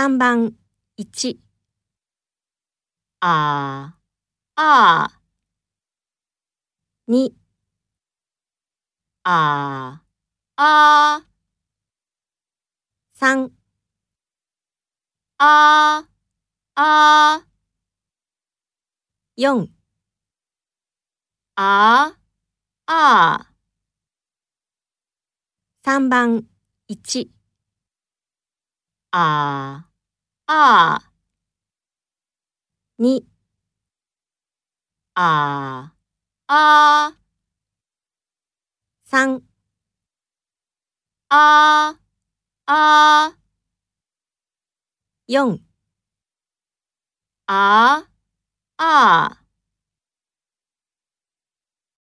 3番1ああ2ああ3ああ4ああ3番1ああ2ああ三ああ四ああ